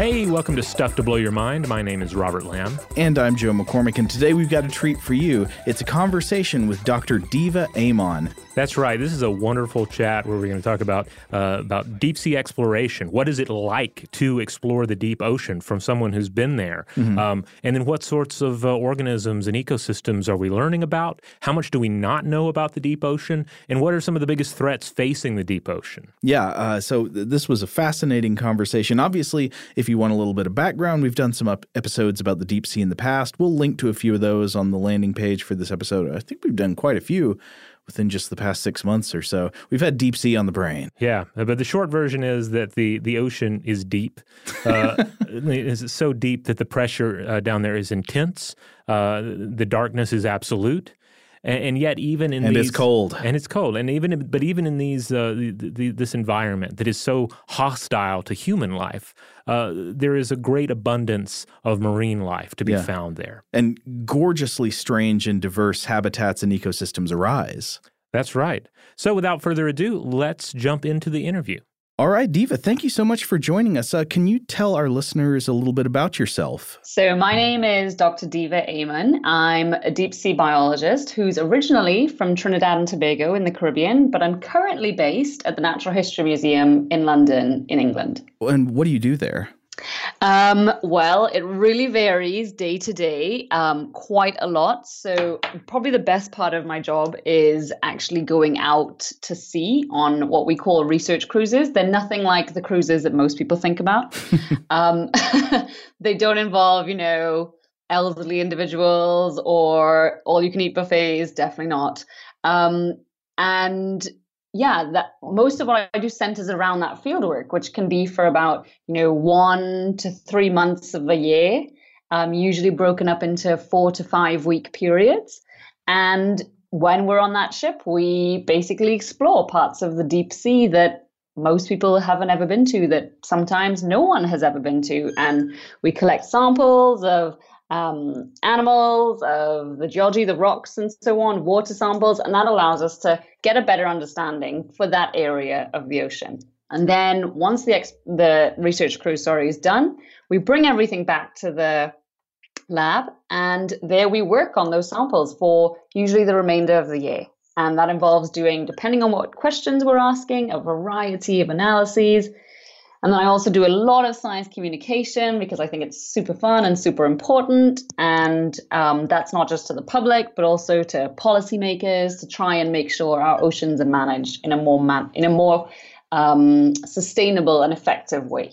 Hey, welcome to Stuff to Blow Your Mind. My name is Robert Lamb. And I'm Joe McCormick, and today we've got a treat for you. It's a conversation with Dr. Diva Amon. That's right. This is a wonderful chat where we're going to talk about uh, about deep sea exploration. What is it like to explore the deep ocean from someone who's been there? Mm-hmm. Um, and then what sorts of uh, organisms and ecosystems are we learning about? How much do we not know about the deep ocean? And what are some of the biggest threats facing the deep ocean? Yeah. Uh, so th- this was a fascinating conversation. Obviously, if you want a little bit of background, we've done some up- episodes about the deep sea in the past. We'll link to a few of those on the landing page for this episode. I think we've done quite a few within just the past six months or so. We've had deep sea on the brain. Yeah, but the short version is that the the ocean is deep. Uh, it's so deep that the pressure uh, down there is intense. Uh, the darkness is absolute. And, and, yet, even in and these, it's cold, and it's cold, and even but even in these uh, the, the, this environment that is so hostile to human life, uh, there is a great abundance of marine life to be yeah. found there, and gorgeously strange and diverse habitats and ecosystems arise. That's right. So, without further ado, let's jump into the interview. All right, Diva, thank you so much for joining us. Uh, can you tell our listeners a little bit about yourself? So, my name is Dr. Diva Amon. I'm a deep sea biologist who's originally from Trinidad and Tobago in the Caribbean, but I'm currently based at the Natural History Museum in London, in England. And what do you do there? Um, well, it really varies day to day, um, quite a lot. So, probably the best part of my job is actually going out to sea on what we call research cruises. They're nothing like the cruises that most people think about. um, they don't involve, you know, elderly individuals or all you can eat buffets, definitely not. Um, and yeah, that most of what I do centers around that field work, which can be for about you know one to three months of a year, um, usually broken up into four to five week periods. And when we're on that ship, we basically explore parts of the deep sea that most people haven't ever been to, that sometimes no one has ever been to, and we collect samples of um, animals, of the geology, the rocks, and so on, water samples, and that allows us to get a better understanding for that area of the ocean. And then once the ex- the research cruise sorry is done, we bring everything back to the lab, and there we work on those samples for usually the remainder of the year. And that involves doing, depending on what questions we're asking, a variety of analyses. And then I also do a lot of science communication because I think it's super fun and super important. And um, that's not just to the public, but also to policymakers to try and make sure our oceans are managed in a more man- in a more um, sustainable and effective way.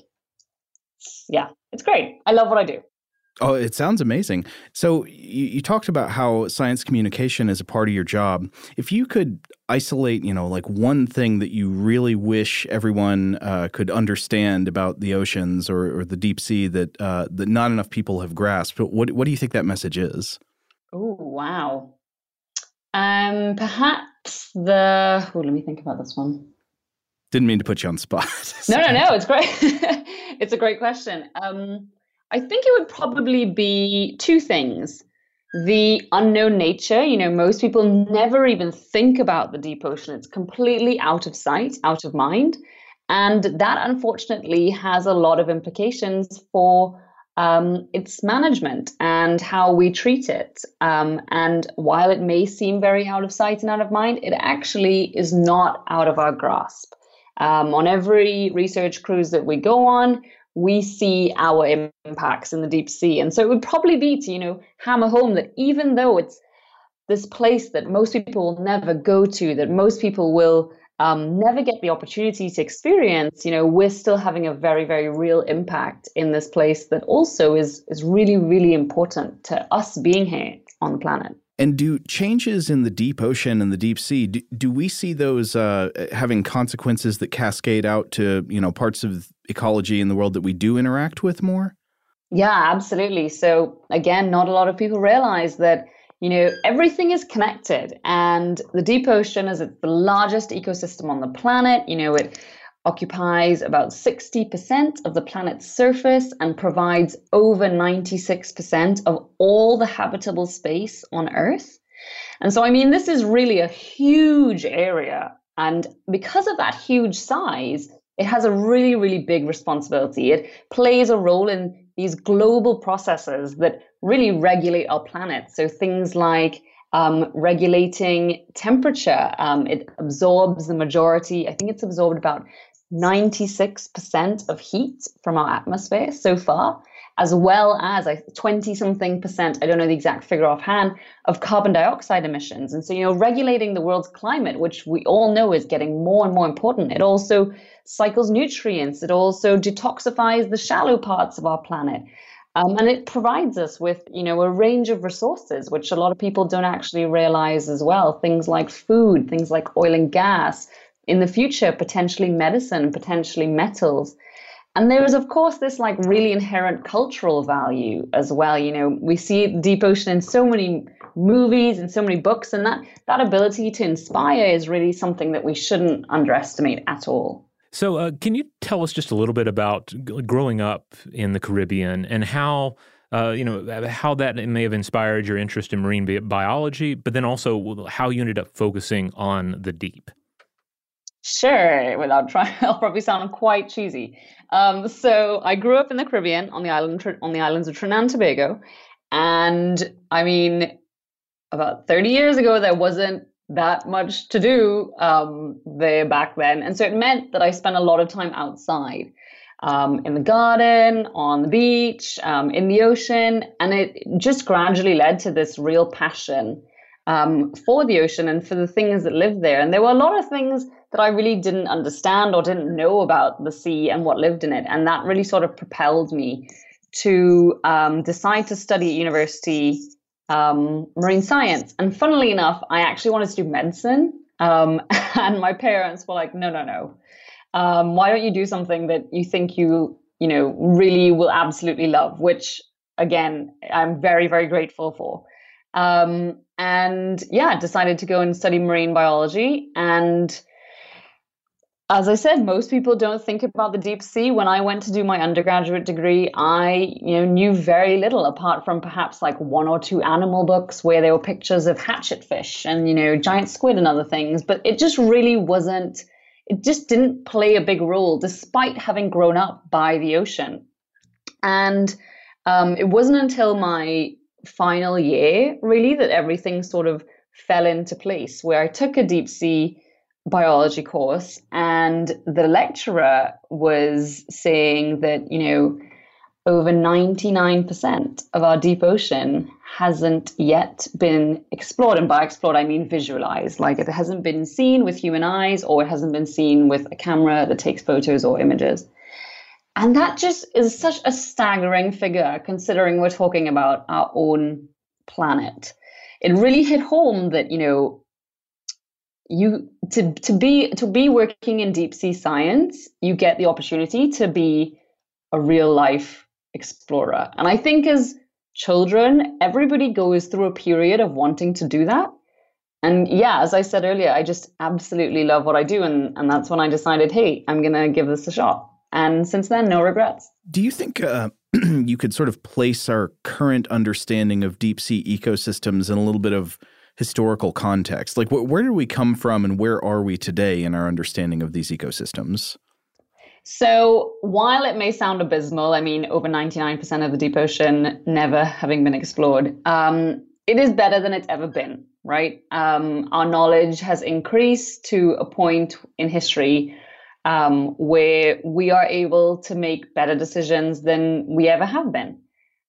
Yeah, it's great. I love what I do. Oh, it sounds amazing. So you, you, talked about how science communication is a part of your job. If you could isolate, you know, like one thing that you really wish everyone uh, could understand about the oceans or, or the deep sea that uh, that not enough people have grasped, what what do you think that message is? Oh wow. Um, perhaps the. Oh, let me think about this one. Didn't mean to put you on spot. no, no, no. It's great. it's a great question. Um, I think it would probably be two things. The unknown nature, you know, most people never even think about the deep ocean. It's completely out of sight, out of mind. And that unfortunately has a lot of implications for um, its management and how we treat it. Um, and while it may seem very out of sight and out of mind, it actually is not out of our grasp. Um, on every research cruise that we go on, we see our impacts in the deep sea. And so it would probably be to, you know, hammer home that even though it's this place that most people will never go to, that most people will um, never get the opportunity to experience, you know, we're still having a very, very real impact in this place that also is is really, really important to us being here on the planet. And do changes in the deep ocean and the deep sea do, do we see those uh, having consequences that cascade out to you know parts of ecology in the world that we do interact with more? Yeah, absolutely. So again, not a lot of people realize that you know everything is connected, and the deep ocean is the largest ecosystem on the planet. You know it occupies about 60% of the planet's surface and provides over 96% of all the habitable space on Earth. And so, I mean, this is really a huge area. And because of that huge size, it has a really, really big responsibility. It plays a role in these global processes that really regulate our planet. So, things like um, regulating temperature. Um, it absorbs the majority, I think it's absorbed about 96% of heat from our atmosphere so far, as well as like 20 something percent, I don't know the exact figure offhand, of carbon dioxide emissions. And so, you know, regulating the world's climate, which we all know is getting more and more important, it also cycles nutrients, it also detoxifies the shallow parts of our planet. Um, and it provides us with, you know, a range of resources, which a lot of people don't actually realize as well. Things like food, things like oil and gas, in the future, potentially medicine, potentially metals. And there is, of course, this like really inherent cultural value as well. You know, we see deep ocean in so many movies and so many books, and that that ability to inspire is really something that we shouldn't underestimate at all. So, uh, can you tell us just a little bit about growing up in the Caribbean and how? Uh, you know how that may have inspired your interest in marine biology, but then also how you ended up focusing on the deep. Sure, without trying, I'll probably sound quite cheesy. Um, so I grew up in the Caribbean on the island on the islands of Trinidad and Tobago, and I mean, about 30 years ago, there wasn't that much to do um, there back then, and so it meant that I spent a lot of time outside. Um, in the garden, on the beach, um, in the ocean, and it just gradually led to this real passion um, for the ocean and for the things that live there. And there were a lot of things that I really didn't understand or didn't know about the sea and what lived in it. And that really sort of propelled me to um, decide to study at university um, marine science. And funnily enough, I actually wanted to do medicine. Um, and my parents were like, no, no, no. Um, why don't you do something that you think you, you know, really will absolutely love, which again, I'm very, very grateful for. Um, and yeah, decided to go and study marine biology. And as I said, most people don't think about the deep sea. When I went to do my undergraduate degree, I you know knew very little apart from perhaps like one or two animal books where there were pictures of hatchet fish and you know giant squid and other things. But it just really wasn't. It just didn't play a big role, despite having grown up by the ocean. And um, it wasn't until my final year, really, that everything sort of fell into place where I took a deep sea biology course and the lecturer was saying that, you know, over 99% of our deep ocean hasn't yet been explored. And by explored, I mean visualized. Like it hasn't been seen with human eyes or it hasn't been seen with a camera that takes photos or images. And that just is such a staggering figure considering we're talking about our own planet. It really hit home that, you know, you to to be to be working in deep sea science, you get the opportunity to be a real life explorer. And I think as children, everybody goes through a period of wanting to do that. And yeah, as I said earlier, I just absolutely love what I do. And, and that's when I decided, hey, I'm going to give this a shot. And since then, no regrets. Do you think uh, you could sort of place our current understanding of deep sea ecosystems in a little bit of historical context? Like, wh- where did we come from and where are we today in our understanding of these ecosystems? So, while it may sound abysmal, I mean, over 99% of the deep ocean never having been explored, um, it is better than it's ever been, right? Um, our knowledge has increased to a point in history um, where we are able to make better decisions than we ever have been.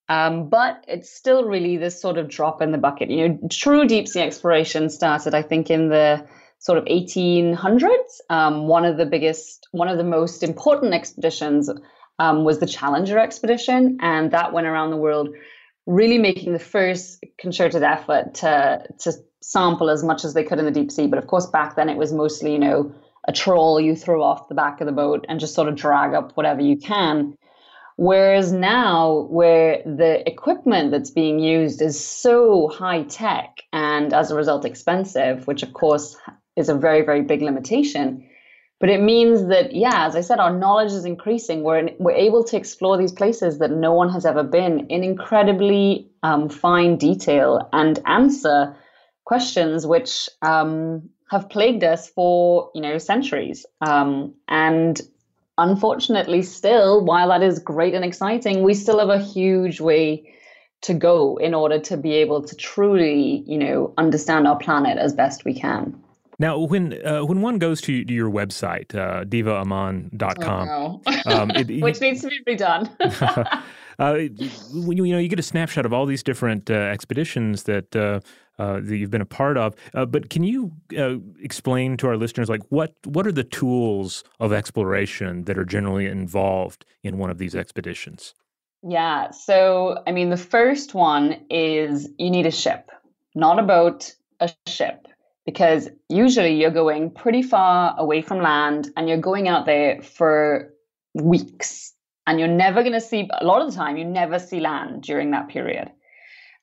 Um, but it's still really this sort of drop in the bucket. You know, true deep sea exploration started, I think, in the sort of 1800s. Um, one of the biggest, one of the most important expeditions um, was the Challenger expedition, and that went around the world, really making the first concerted effort to to sample as much as they could in the deep sea. But of course, back then it was mostly, you know, a trawl you throw off the back of the boat and just sort of drag up whatever you can. Whereas now, where the equipment that's being used is so high tech and as a result expensive, which of course is a very, very big limitation. But it means that, yeah, as I said, our knowledge is increasing. We're, we're able to explore these places that no one has ever been in incredibly um, fine detail and answer questions which um, have plagued us for, you know, centuries. Um, and unfortunately, still, while that is great and exciting, we still have a huge way to go in order to be able to truly, you know, understand our planet as best we can. Now, when uh, when one goes to, to your website, uh, divaamon.com, oh, no. um, it, which needs to be redone. uh, you, you know, you get a snapshot of all these different uh, expeditions that uh, uh, that you've been a part of. Uh, but can you explain to our listeners, like what what are the tools of exploration that are generally involved in one of these expeditions? Yeah. So, I mean, the first one is you need a ship, not a boat, a ship because usually you're going pretty far away from land and you're going out there for weeks and you're never going to see a lot of the time you never see land during that period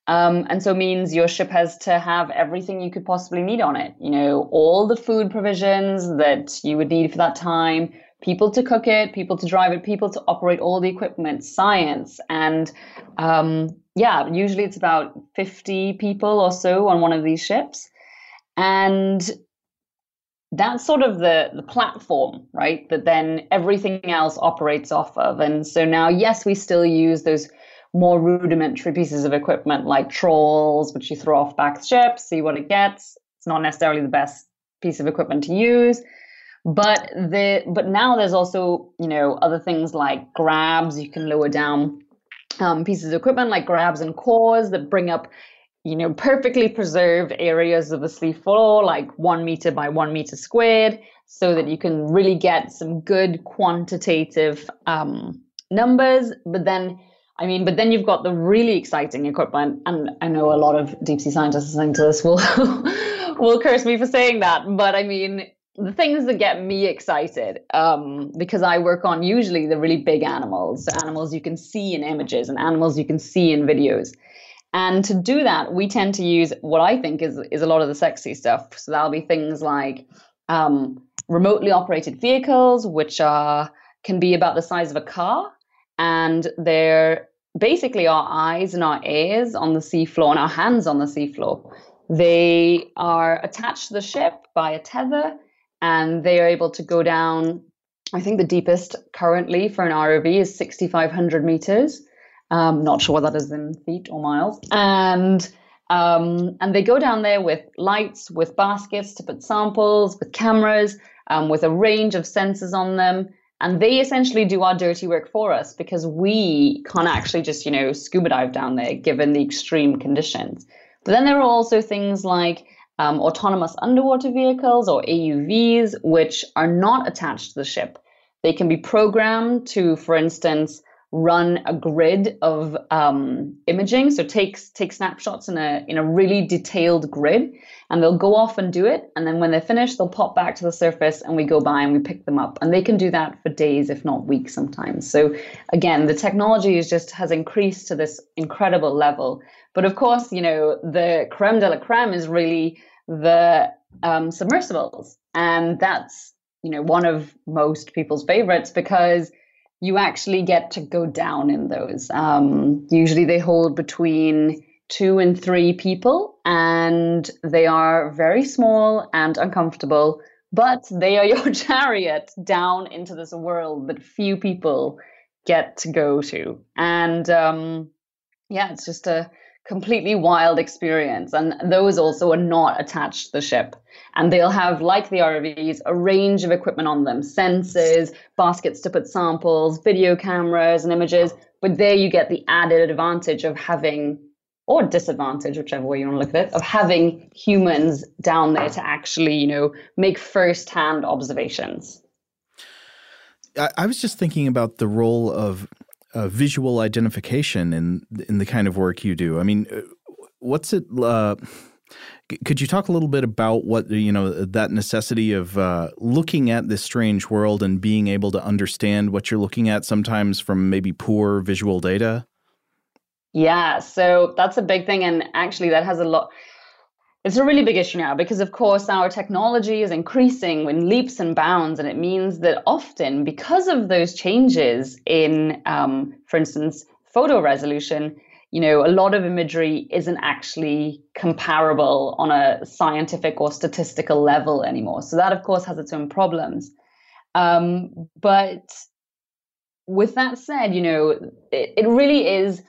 um, and so means your ship has to have everything you could possibly need on it you know all the food provisions that you would need for that time people to cook it people to drive it people to operate all the equipment science and um, yeah usually it's about 50 people or so on one of these ships and that's sort of the, the platform, right? That then everything else operates off of. And so now, yes, we still use those more rudimentary pieces of equipment like trawls, which you throw off back ship, see what it gets. It's not necessarily the best piece of equipment to use. But the but now there's also, you know, other things like grabs. You can lower down um, pieces of equipment like grabs and cores that bring up you know, perfectly preserved areas of the sea floor, like one meter by one meter squared, so that you can really get some good quantitative um, numbers. But then, I mean, but then you've got the really exciting equipment, and I know a lot of deep sea scientists listening to this will will curse me for saying that, but I mean, the things that get me excited um, because I work on usually the really big animals, animals you can see in images and animals you can see in videos. And to do that, we tend to use what I think is is a lot of the sexy stuff. So that'll be things like um, remotely operated vehicles, which are can be about the size of a car, and they're basically our eyes and our ears on the seafloor and our hands on the seafloor. They are attached to the ship by a tether, and they are able to go down. I think the deepest currently for an ROV is 6,500 meters Um, not sure what that is in feet or miles. And um, and they go down there with lights, with baskets to put samples, with cameras, um, with a range of sensors on them. And they essentially do our dirty work for us because we can't actually just, you know, scuba dive down there given the extreme conditions. But then there are also things like um, autonomous underwater vehicles or AUVs, which are not attached to the ship. They can be programmed to, for instance, run a grid of um, imaging. So take take snapshots in a in a really detailed grid, and they'll go off and do it. And then when they're finished, they'll pop back to the surface, and we go by and we pick them up. And they can do that for days, if not weeks, sometimes. So again, the technology is just has increased to this incredible level. But of course, you know the creme de la creme is really the um, submersibles, and that's you know one of most people's favorites because you actually get to go down in those. Um, usually they hold between two and three people, and they are very small and uncomfortable, but they are your chariot down into this world that few people get to go to. And um, yeah, it's just a completely wild experience. And those also are not attached to the ship. And they'll have, like the ROVs, a range of equipment on them sensors, baskets to put samples, video cameras, and images. But there you get the added advantage of having, or disadvantage, whichever way you want to look at it, of having humans down there to actually, you know, make first hand observations. I, I was just thinking about the role of uh, visual identification in in the kind of work you do. I mean, uh, what's it? Uh, could you talk a little bit about what you know that necessity of uh, looking at this strange world and being able to understand what you're looking at sometimes from maybe poor visual data? Yeah, so that's a big thing, and actually, that has a lot. It's a really big issue now because, of course, our technology is increasing in leaps and bounds, and it means that often, because of those changes in, um, for instance, photo resolution, you know, a lot of imagery isn't actually comparable on a scientific or statistical level anymore. So that, of course, has its own problems. Um, but with that said, you know, it, it really is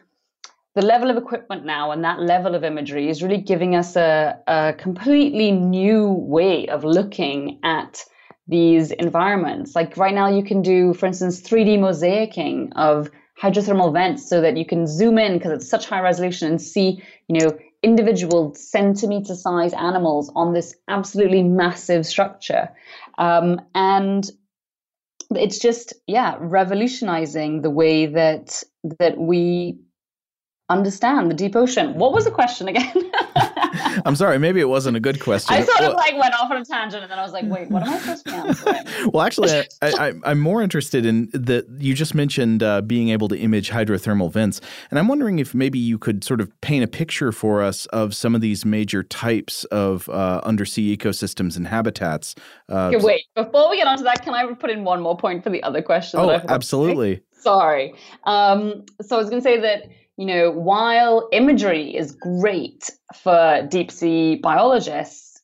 the level of equipment now and that level of imagery is really giving us a, a completely new way of looking at these environments. Like right now, you can do, for instance, 3D mosaicing of hydrothermal vents so that you can zoom in because it's such high resolution and see, you know, individual centimeter size animals on this absolutely massive structure. Um, and it's just, yeah, revolutionizing the way that that we understand the deep ocean. What was the question again? I'm sorry, maybe it wasn't a good question. I sort well, of like went off on a tangent, and then I was like, "Wait, what am I supposed to be answering?" well, actually, I, am more interested in that. You just mentioned uh, being able to image hydrothermal vents, and I'm wondering if maybe you could sort of paint a picture for us of some of these major types of uh, undersea ecosystems and habitats. Uh, okay, wait, before we get onto that, can I put in one more point for the other question? Oh, absolutely. Sorry. Um, so I was going to say that you know, while imagery is great for deep sea biologists,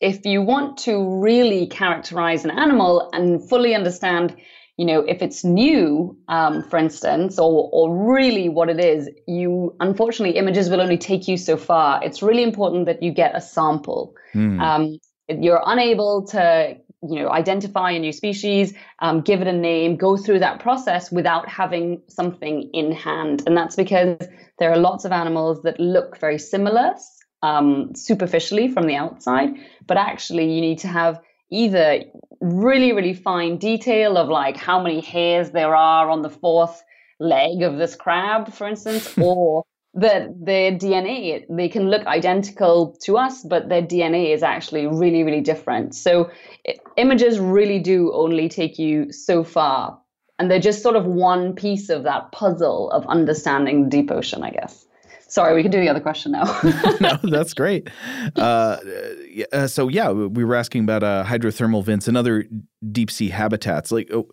if you want to really characterize an animal and fully understand, you know, if it's new, um, for instance, or, or really what it is, you unfortunately images will only take you so far. It's really important that you get a sample. Mm. Um, you're unable to you know identify a new species um, give it a name go through that process without having something in hand. And that's because there are lots of animals that look very similar um, superficially from the outside but actually you need to have either really really fine detail of like how many hairs there are on the fourth leg of this crab for instance or that their DNA, they can look identical to us, but their DNA is actually really, really different. So it, images really do only take you so far. And they're just sort of one piece of that puzzle of understanding deep ocean, I guess. Sorry, we can do the other question now. no, that's great. Uh, uh, so yeah, we were asking about uh, hydrothermal vents and other deep sea habitats. Like, oh,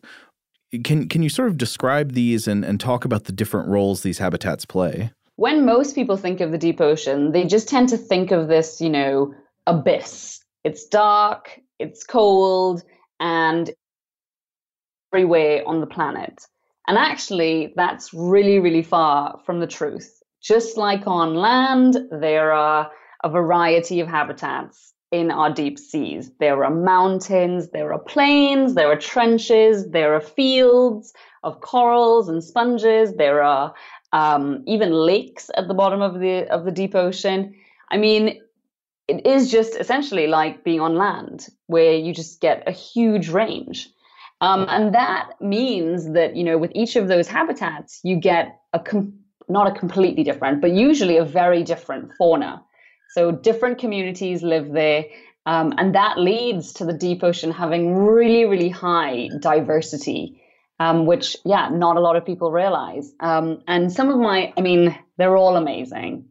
can can you sort of describe these and, and talk about the different roles these habitats play? When most people think of the deep ocean, they just tend to think of this, you know, abyss. It's dark, it's cold, and everywhere on the planet. And actually, that's really, really far from the truth. Just like on land, there are a variety of habitats in our deep seas. There are mountains, there are plains, there are trenches, there are fields of corals and sponges, there are um, even lakes at the bottom of the of the deep ocean. I mean, it is just essentially like being on land, where you just get a huge range. Um, and that means that, you know, with each of those habitats, you get a, com- not a completely different, but usually a very different fauna. So different communities live there. Um, and that leads to the deep ocean having really, really high diversity, um, which, yeah, not a lot of people realize. Um, and some of my, I mean, they're all amazing.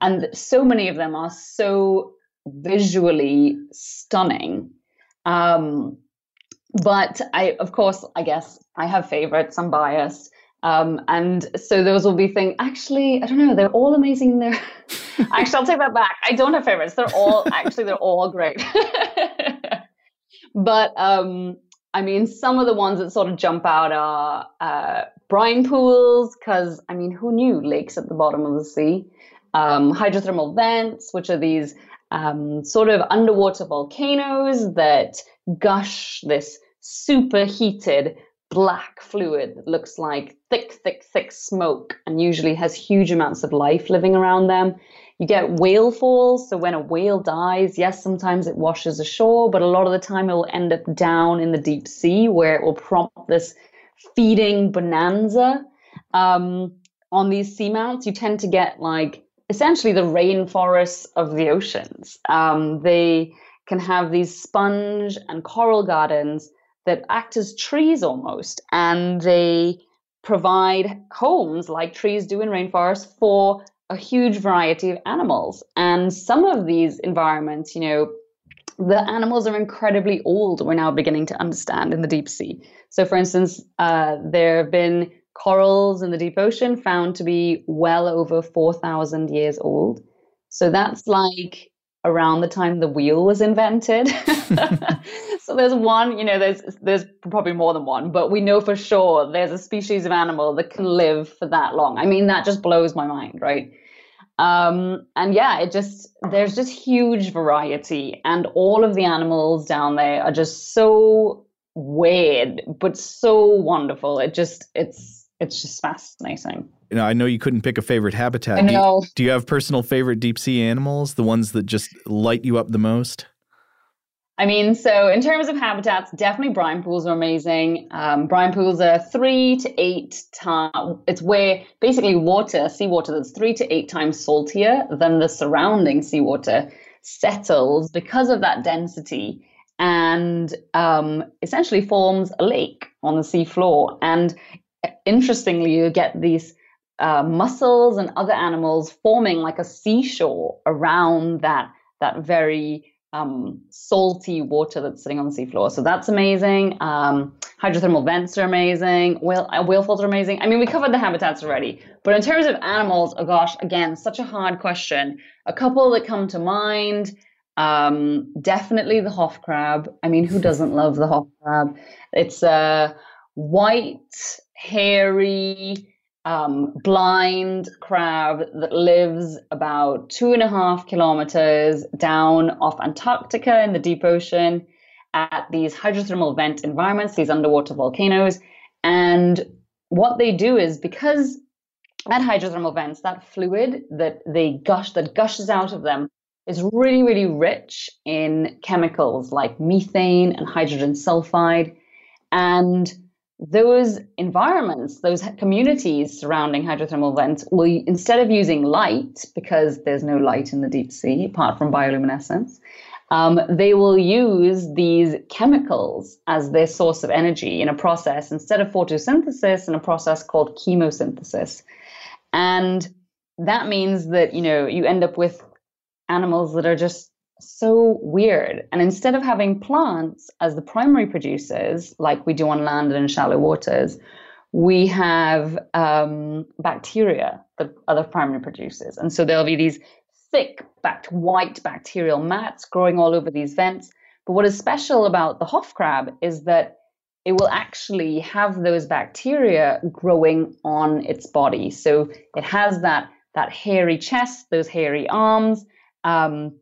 And so many of them are so visually stunning. Um, but I, of course, I guess I have favorites. I'm biased. Um, and so those will be things. Actually, I don't know. They're all amazing. They're actually, I'll take that back. I don't have favorites. They're all actually they're all great. but um, I mean, some of the ones that sort of jump out are uh, brine pools, because I mean, who knew lakes at the bottom of the sea? Um, hydrothermal vents, which are these um, sort of underwater volcanoes that gush this superheated black fluid that looks like thick, thick, thick smoke and usually has huge amounts of life living around them. You get whale falls. So when a whale dies, yes, sometimes it washes ashore, but a lot of the time it will end up down in the deep sea where it will prompt this feeding bonanza. Um, on these seamounts, you tend to get like essentially the rainforests of the oceans. Um, they can have these sponge and coral gardens that act as trees almost, and they provide homes like trees do in rainforests for a huge variety of animals. And some of these environments, you know, the animals are incredibly old, we're now beginning to understand in the deep sea. So, for instance, uh, there have been corals in the deep ocean found to be well over 4,000 years old. So, that's like around the time the wheel was invented. so there's one, you know, there's there's probably more than one, but we know for sure there's a species of animal that can live for that long. I mean, that just blows my mind, right? Um, and yeah, it just there's just huge variety, and all of the animals down there are just so weird, but so wonderful. It just it's it's just fascinating you know, I know you couldn't pick a favorite habitat. I know. Do you, do you have personal favorite deep sea animals? The ones that just light you up the most? I mean, so in terms of habitats, definitely brine pools are amazing. Um, brine pools are three to eight times, it's where basically water, seawater that's three to eight times saltier than the surrounding seawater settles because of that density and um, essentially forms a lake on the seafloor. And interestingly, you get these uh, mussels and other animals forming like a seashore around that that very um, salty water that's sitting on the seafloor. So that's amazing. Um, hydrothermal vents are amazing. Whale, uh, whale falls are amazing. I mean, we covered the habitats already. But in terms of animals, oh gosh, again, such a hard question. A couple that come to mind. Um, definitely the Hoff crab. I mean, who doesn't love the Hoff crab? It's a white, hairy, um, blind crab that lives about two and a half kilometers down off Antarctica in the deep ocean at these hydrothermal vent environments, these underwater volcanoes. And what they do is because at hydrothermal vents, that fluid that they gush that gushes out of them is really, really rich in chemicals like methane and hydrogen sulfide. And those environments, those communities surrounding hydrothermal vents will, instead of using light, because there's no light in the deep sea apart from bioluminescence, um, they will use these chemicals as their source of energy in a process instead of photosynthesis in a process called chemosynthesis. And that means that, you know, you end up with animals that are just so weird. And instead of having plants as the primary producers, like we do on land and in shallow waters, we have um, bacteria that are the primary producers. And so there'll be these thick, backed, white bacterial mats growing all over these vents. But what is special about the Hoff crab is that it will actually have those bacteria growing on its body. So it has that that hairy chest, those hairy arms, um,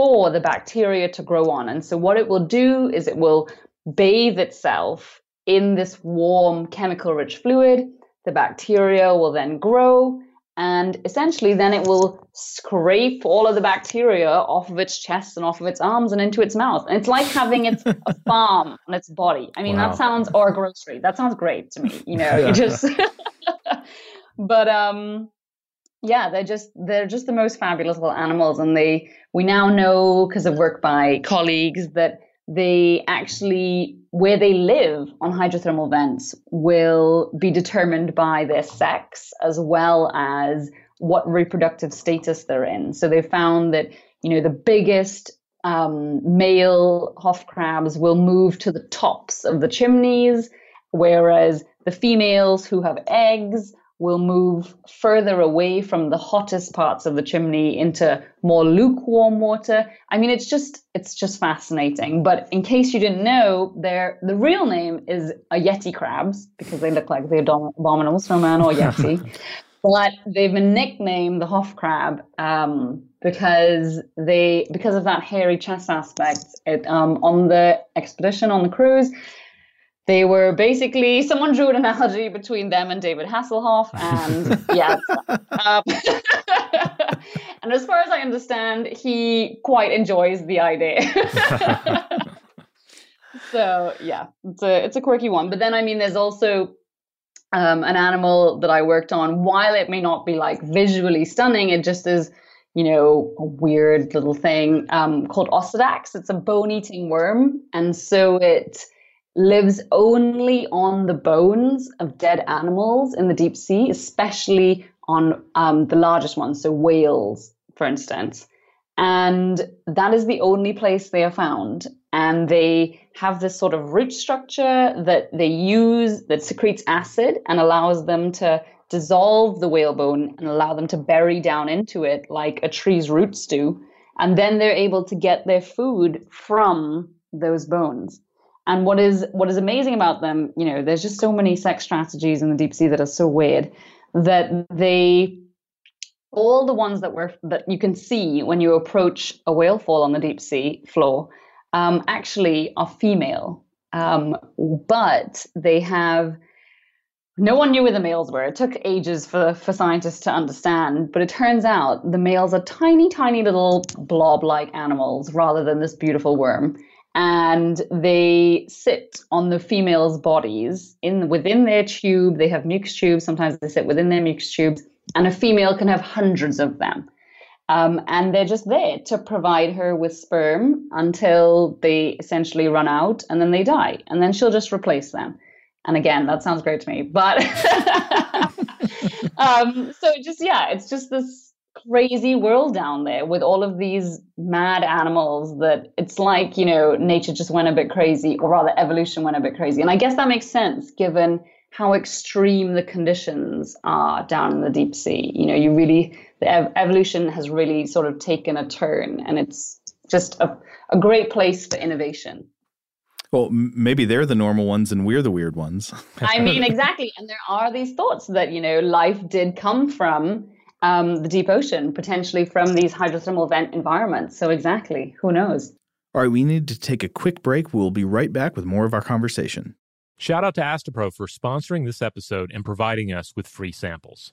for the bacteria to grow on. And so what it will do is it will bathe itself in this warm chemical rich fluid. The bacteria will then grow and essentially then it will scrape all of the bacteria off of its chest and off of its arms and into its mouth. And it's like having its a farm on its body. I mean, wow. that sounds or a grocery. That sounds great to me. You know, yeah. you just but um yeah, they're just they're just the most fabulous little animals and they we now know because of work by colleagues that they actually where they live on hydrothermal vents will be determined by their sex as well as what reproductive status they're in. So they found that you know the biggest um, male Hoff crabs will move to the tops of the chimneys, whereas the females who have eggs will move further away from the hottest parts of the chimney into more lukewarm water. I mean, it's just it's just fascinating. But in case you didn't know, their the real name is a yeti crabs because they look like the abominable snowman or yeti. but they've been nicknamed the Hoff crab um, because they because of that hairy chest aspect. It, um, on the expedition on the cruise, they were basically someone drew an analogy between them and David Hasselhoff, and yeah. Um, and as far as I understand, he quite enjoys the idea. so yeah, it's a it's a quirky one. But then I mean, there's also um, an animal that I worked on. While it may not be like visually stunning, it just is you know, a weird little thing um, called Osedax. It's a bone eating worm. And so it lives only on the bones of dead animals in the deep sea, especially on um, the largest ones, so whales, for instance. And that is the only place they are found. And they have this sort of root structure that they use that secretes acid and allows them to dissolve the whalebone and allow them to bury down into it like a tree's roots do. And then they're able to get their food from those bones. And what is what is amazing about them, you know, there's just so many sex strategies in the deep sea that are so weird that they all the ones that were that you can see when you approach a whale fall on the deep sea floor um, actually are female, um, but they have no one knew where the males were. It took ages for, for scientists to understand, but it turns out the males are tiny, tiny little blob like animals rather than this beautiful worm and they sit on the females' bodies in within their tube. They have mucus tubes. Sometimes they sit within their mucus tubes, and a female can have hundreds of them. Um, and they're just there to provide her with sperm until they essentially run out, and then they die, and then she'll just replace them. And again, that sounds great to me, but um, so just yeah, it's just this crazy world down there with all of these mad animals that it's like, you know, nature just went a bit crazy, or rather, evolution went a bit crazy. And I guess that makes sense given how extreme the conditions are down in the deep sea. You know, you really, the ev- evolution has really sort of taken a turn, and it's just a, a great place for innovation. Well, maybe they're the normal ones and we're the weird ones. I mean, exactly. And there are these thoughts that, you know, life did come from um, the deep ocean, potentially from these hydrothermal vent environments. So, exactly, who knows? All right, we need to take a quick break. We'll be right back with more of our conversation. Shout out to Astepro for sponsoring this episode and providing us with free samples.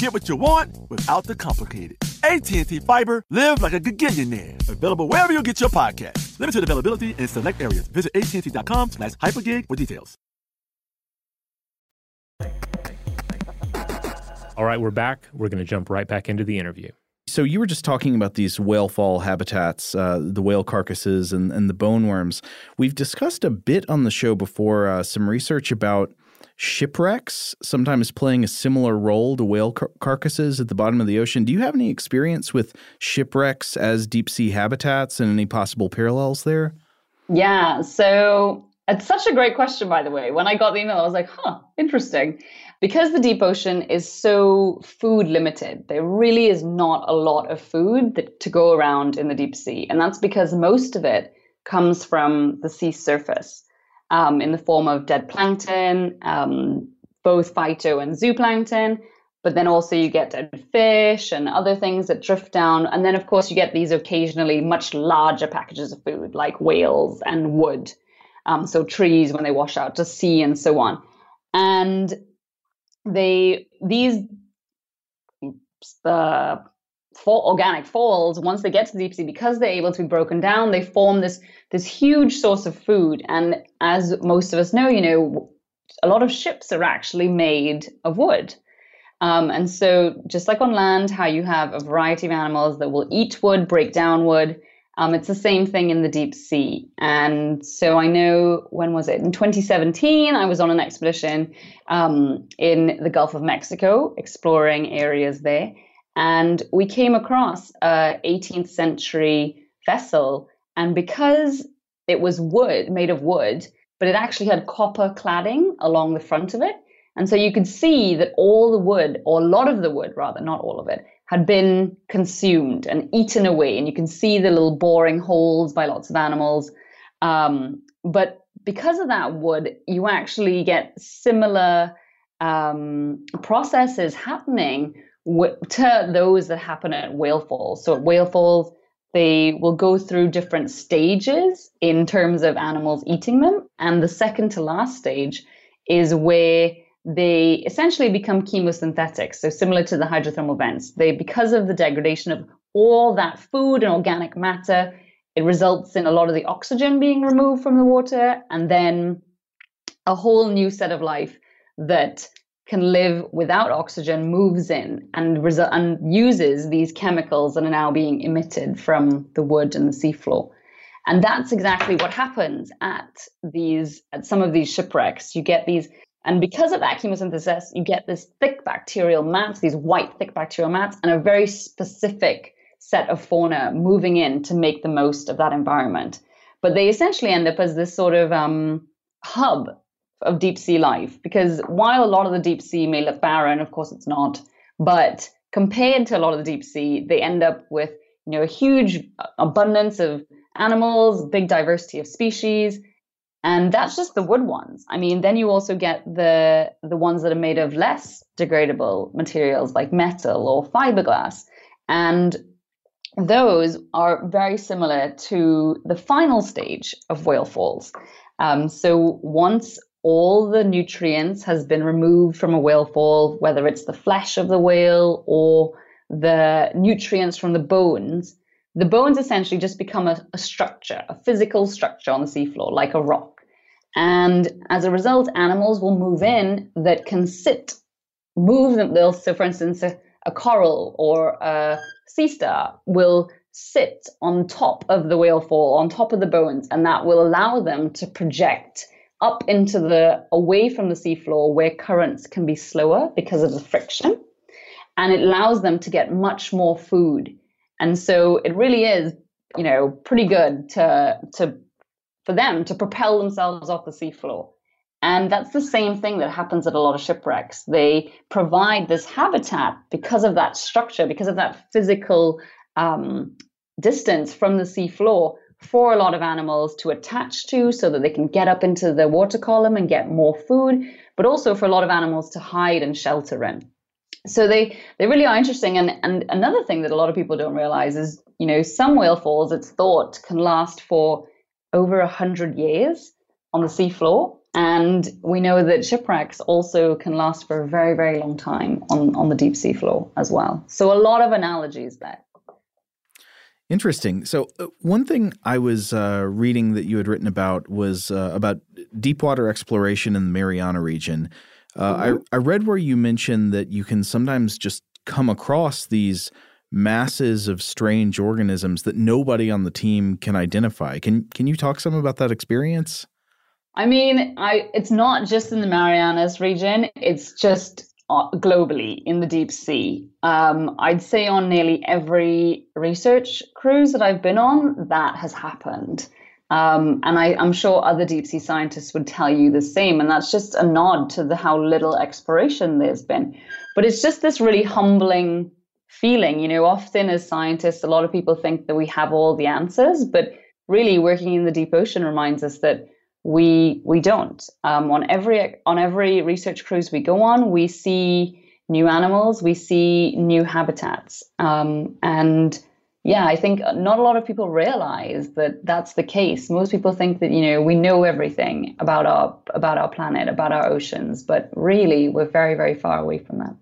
Get what you want without the complicated. AT&T Fiber, live like a gigillionaire. Available wherever you get your podcast. Limited availability in select areas. Visit AT&T.com slash hypergig for details. All right, we're back. We're going to jump right back into the interview. So you were just talking about these whale fall habitats, uh, the whale carcasses and, and the bone worms. We've discussed a bit on the show before uh, some research about shipwrecks sometimes playing a similar role to whale car- carcasses at the bottom of the ocean. Do you have any experience with shipwrecks as deep sea habitats and any possible parallels there? Yeah, so it's such a great question, by the way. When I got the email, I was like, huh, interesting. Because the deep ocean is so food limited, there really is not a lot of food that, to go around in the deep sea. And that's because most of it comes from the sea surface um, in the form of dead plankton, um, both phyto and zooplankton. But then also you get dead fish and other things that drift down. And then, of course, you get these occasionally much larger packages of food like whales and wood. Um, so trees when they wash out to sea and so on. And they these the for organic falls once they get to the deep sea because they're able to be broken down they form this this huge source of food and as most of us know you know a lot of ships are actually made of wood um, and so just like on land how you have a variety of animals that will eat wood break down wood um, it's the same thing in the deep sea. And so I know, when was it? In 2017, I was on an expedition um, in the Gulf of Mexico, exploring areas there. And we came across a 18th century vessel. And because it was wood, made of wood, but it actually had copper cladding along the front of it. And so you could see that all the wood, or a lot of the wood rather, not all of it, had been consumed and eaten away. And you can see the little boring holes by lots of animals. Um, but because of that wood, you actually get similar um, processes happening to those that happen at whale falls. So at whale falls, they will go through different stages in terms of animals eating them. And the second to last stage is where they essentially become chemosynthetic. So similar to the hydrothermal vents, they because of the degradation of all that food and organic matter, it results in a lot of the oxygen being removed from the water, and then a whole new set of life that can live without oxygen moves in and, and uses these chemicals that are now being emitted from the wood and the seafloor. And that's exactly what happens at these at some of these shipwrecks. You get these and because of that chemosynthesis, you get this thick bacterial mats, these white thick bacterial mats, and a very specific set of fauna moving in to make the most of that environment. But they essentially end up as this sort of um, hub of deep sea life because while a lot of the deep sea may look barren, of course it's not, but compared to a lot of the deep sea, they end up with you know a huge abundance of animals, big diversity of species, and that's just the wood ones. I mean, then you also get the the ones that are made of less degradable materials like metal or fiberglass, and those are very similar to the final stage of whale falls. Um, so once all the nutrients has been removed from a whale fall, whether it's the flesh of the whale or the nutrients from the bones, the bones essentially just become a, a structure, a physical structure on the seafloor, like a rock. And as a result, animals will move in that can sit, move them. They'll, so for instance, a, a coral or a sea star will sit on top of the whale fall, on top of the bones, and that will allow them to project up into the away from the seafloor where currents can be slower because of the friction. And it allows them to get much more food. And so it really is you know pretty good to to for them to propel themselves off the seafloor. And that's the same thing that happens at a lot of shipwrecks. They provide this habitat because of that structure because of that physical um, distance from the seafloor for a lot of animals to attach to so that they can get up into the water column and get more food, but also for a lot of animals to hide and shelter in. So they, they really are interesting. And, and another thing that a lot of people don't realize is, you know, some whale falls, it's thought, can last for over a hundred years on the seafloor. And we know that shipwrecks also can last for a very, very long time on, on the deep sea floor as well. So a lot of analogies there. Interesting. So, uh, one thing I was uh, reading that you had written about was uh, about deep water exploration in the Mariana region. Uh, mm-hmm. I, I read where you mentioned that you can sometimes just come across these masses of strange organisms that nobody on the team can identify. Can can you talk some about that experience? I mean, I it's not just in the Marianas region. It's just globally in the deep sea. Um, I'd say on nearly every research cruise that I've been on, that has happened. Um, and I, am sure other deep sea scientists would tell you the same. And that's just a nod to the how little exploration there's been. But it's just this really humbling feeling. You know, often as scientists, a lot of people think that we have all the answers, but really working in the deep ocean reminds us that we we don't. Um, on every on every research cruise we go on, we see new animals, we see new habitats, um, and yeah, I think not a lot of people realize that that's the case. Most people think that you know we know everything about our about our planet, about our oceans, but really we're very very far away from that.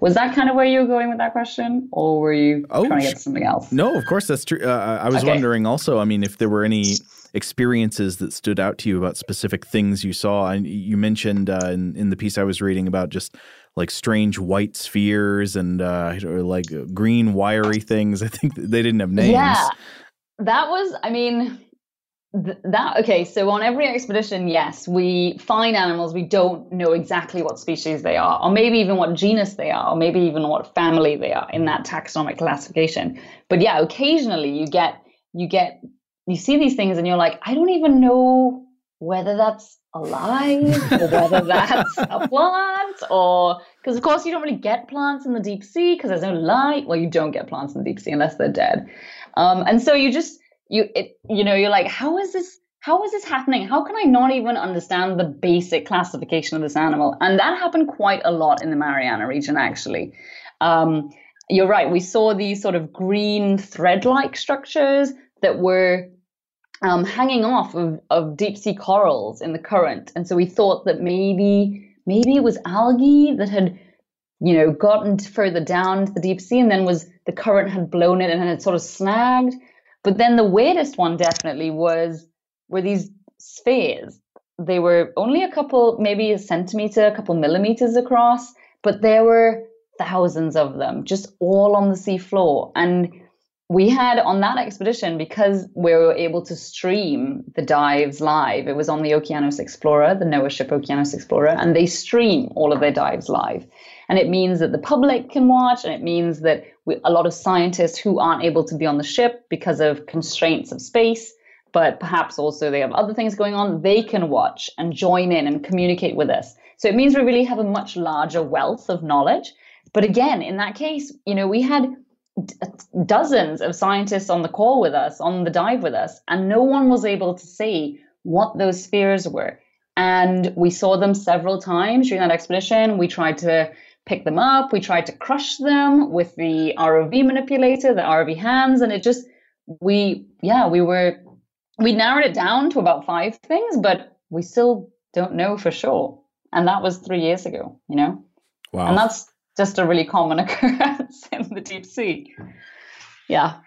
Was that kind of where you were going with that question, or were you oh, trying to get something else? No, of course that's true. Uh, I was okay. wondering also. I mean, if there were any experiences that stood out to you about specific things you saw. And you mentioned uh, in, in the piece I was reading about just like strange white spheres and uh, or like green wiry things. I think they didn't have names. Yeah, that was. I mean, that okay. So on every expedition, yes, we find animals. We don't know exactly what species they are, or maybe even what genus they are, or maybe even what family they are in that taxonomic classification. But yeah, occasionally you get you get you see these things and you're like, I don't even know whether that's alive or whether that's a plant or Because of course you don't really get plants in the deep sea because there's no light. Well, you don't get plants in the deep sea unless they're dead. Um, and so you just you it you know you're like, how is this? How is this happening? How can I not even understand the basic classification of this animal? And that happened quite a lot in the Mariana region, actually. Um, you're right. We saw these sort of green thread-like structures that were um, hanging off of, of deep sea corals in the current, and so we thought that maybe maybe it was algae that had you know gotten further down to the deep sea, and then was the current had blown it and had sort of snagged. But then the weirdest one definitely was were these spheres. They were only a couple, maybe a centimeter, a couple millimeters across, but there were thousands of them just all on the seafloor. And we had on that expedition, because we were able to stream the dives live, it was on the Okeanos Explorer, the NOAA ship Okeanos Explorer, and they stream all of their dives live. And it means that the public can watch, and it means that we, a lot of scientists who aren't able to be on the ship because of constraints of space, but perhaps also they have other things going on, they can watch and join in and communicate with us. So it means we really have a much larger wealth of knowledge. But again, in that case, you know, we had dozens of scientists on the call with us, on the dive with us, and no one was able to see what those spheres were. And we saw them several times during that expedition. We tried to pick them up. We tried to crush them with the ROV manipulator, the ROV hands, and it just we yeah we were we narrowed it down to about five things, but we still don't know for sure. And that was three years ago, you know. Wow. And that's just a really common occurrence in the deep sea. Yeah.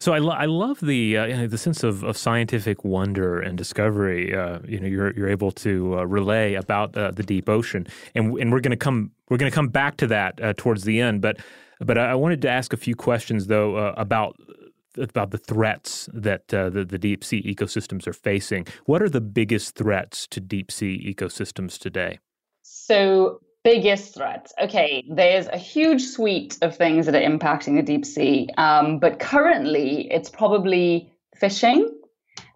So I, lo- I love the uh, you know, the sense of, of scientific wonder and discovery. Uh, you know, you're you're able to uh, relay about uh, the deep ocean, and and we're going to come we're going to come back to that uh, towards the end. But but I wanted to ask a few questions though uh, about about the threats that the, the deep sea ecosystems are facing. What are the biggest threats to deep sea ecosystems today? So biggest threats okay there's a huge suite of things that are impacting the deep sea um, but currently it's probably fishing.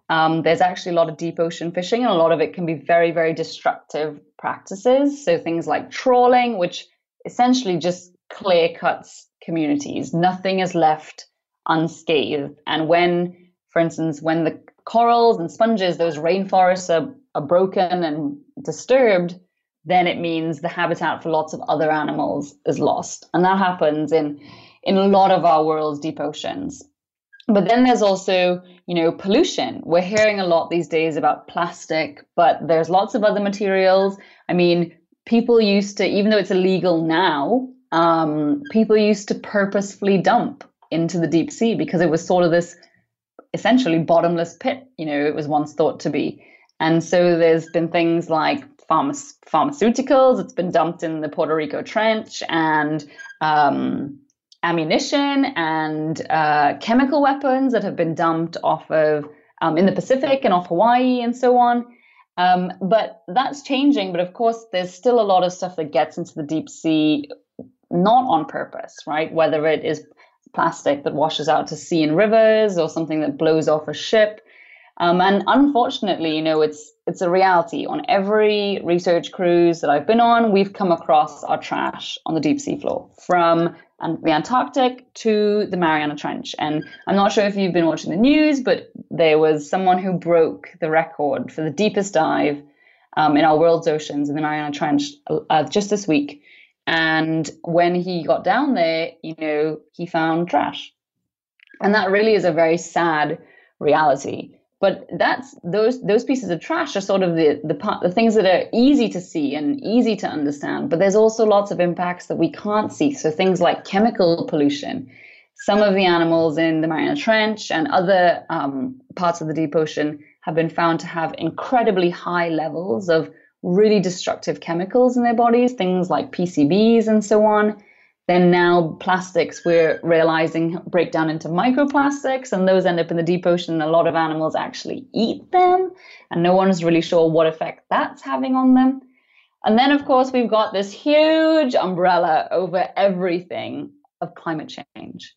Um, there's actually a lot of deep ocean fishing and a lot of it can be very very destructive practices. So things like trawling which essentially just clear cuts communities. Nothing is left unscathed. And when for instance when the corals and sponges those rainforests are, are broken and disturbed then it means the habitat for lots of other animals is lost. And that happens in, in a lot of our world's deep oceans. But then there's also, you know, pollution. We're hearing a lot these days about plastic, but there's lots of other materials. I mean, people used to, even though it's illegal now, um, people used to purposefully dump into the deep sea because it was sort of this essentially bottomless pit, you know, it was once thought to be. And so there's been things like pharma- pharmaceuticals. It's been dumped in the Puerto Rico Trench and um, ammunition and uh, chemical weapons that have been dumped off of um, in the Pacific and off Hawaii and so on. Um, but that's changing. But of course, there's still a lot of stuff that gets into the deep sea not on purpose, right? Whether it is plastic that washes out to sea and rivers or something that blows off a ship. Um, and unfortunately, you know, it's it's a reality. On every research cruise that I've been on, we've come across our trash on the deep sea floor from the Antarctic to the Mariana Trench. And I'm not sure if you've been watching the news, but there was someone who broke the record for the deepest dive um, in our world's oceans in the Mariana Trench uh, just this week. And when he got down there, you know, he found trash. And that really is a very sad reality but that's those those pieces of trash are sort of the the part the things that are easy to see and easy to understand but there's also lots of impacts that we can't see. So things like chemical pollution. Some of the animals in the mariana trench and other um, parts of the deep ocean have been found to have incredibly high levels of really destructive chemicals in their bodies things like pcbs and so on then now plastics we're realizing break down into microplastics and those end up in the deep ocean. A lot of animals actually eat them and no one's really sure what effect that's having on them. And then, of course, we've got this huge umbrella over everything of climate change.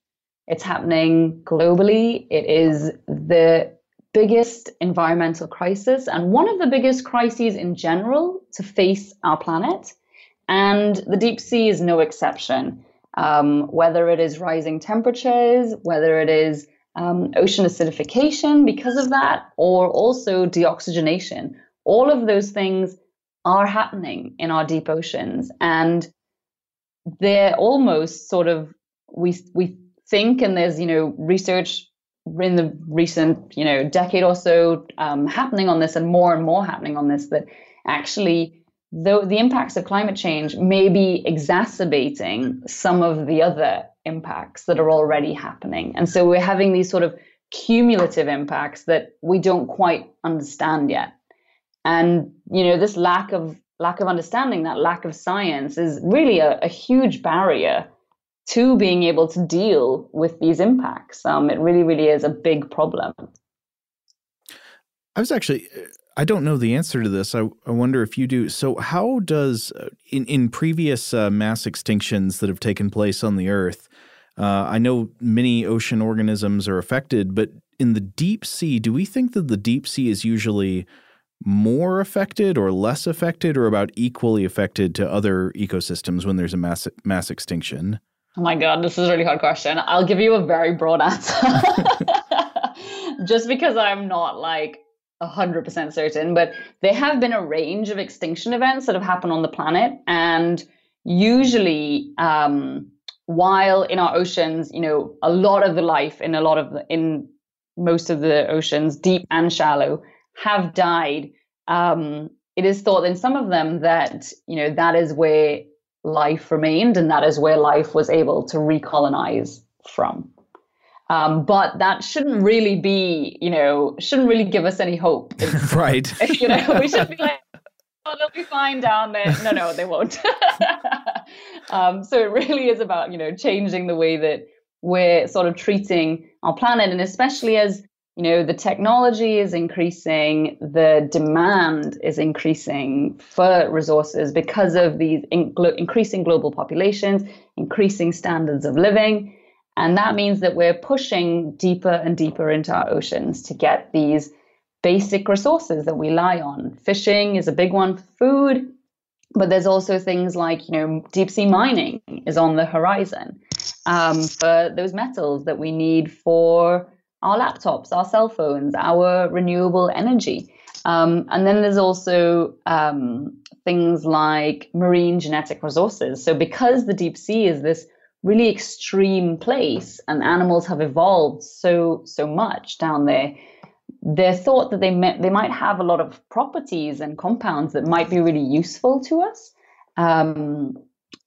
It's happening globally. It is the biggest environmental crisis and one of the biggest crises in general to face our planet. And the deep sea is no exception. Um, whether it is rising temperatures, whether it is um, ocean acidification because of that, or also deoxygenation, all of those things are happening in our deep oceans. And they're almost sort of, we, we think, and there's, you know, research in the recent, you know, decade or so um, happening on this and more and more happening on this, that actually though the impacts of climate change may be exacerbating some of the other impacts that are already happening. And so we're having these sort of cumulative impacts that we don't quite understand yet. And you know, this lack of lack of understanding, that lack of science is really a, a huge barrier to being able to deal with these impacts. Um, it really, really is a big problem. I was actually I don't know the answer to this. I, I wonder if you do. So, how does uh, in in previous uh, mass extinctions that have taken place on the Earth? Uh, I know many ocean organisms are affected, but in the deep sea, do we think that the deep sea is usually more affected or less affected, or about equally affected to other ecosystems when there's a mass mass extinction? Oh my god, this is a really hard question. I'll give you a very broad answer. Just because I'm not like 100% certain, but there have been a range of extinction events that have happened on the planet. And usually, um, while in our oceans, you know, a lot of the life in a lot of the, in most of the oceans, deep and shallow, have died. Um, it is thought in some of them that, you know, that is where life remained and that is where life was able to recolonize from. Um, but that shouldn't really be, you know, shouldn't really give us any hope. right. you know, we should be like, oh, they'll be fine down there. No, no, they won't. um, so it really is about, you know, changing the way that we're sort of treating our planet. And especially as, you know, the technology is increasing, the demand is increasing for resources because of these in- increasing global populations, increasing standards of living. And that means that we're pushing deeper and deeper into our oceans to get these basic resources that we rely on. Fishing is a big one for food, but there's also things like, you know, deep sea mining is on the horizon um, for those metals that we need for our laptops, our cell phones, our renewable energy. Um, and then there's also um, things like marine genetic resources. So, because the deep sea is this really extreme place and animals have evolved so so much down there. They're thought that they may, they might have a lot of properties and compounds that might be really useful to us. Um,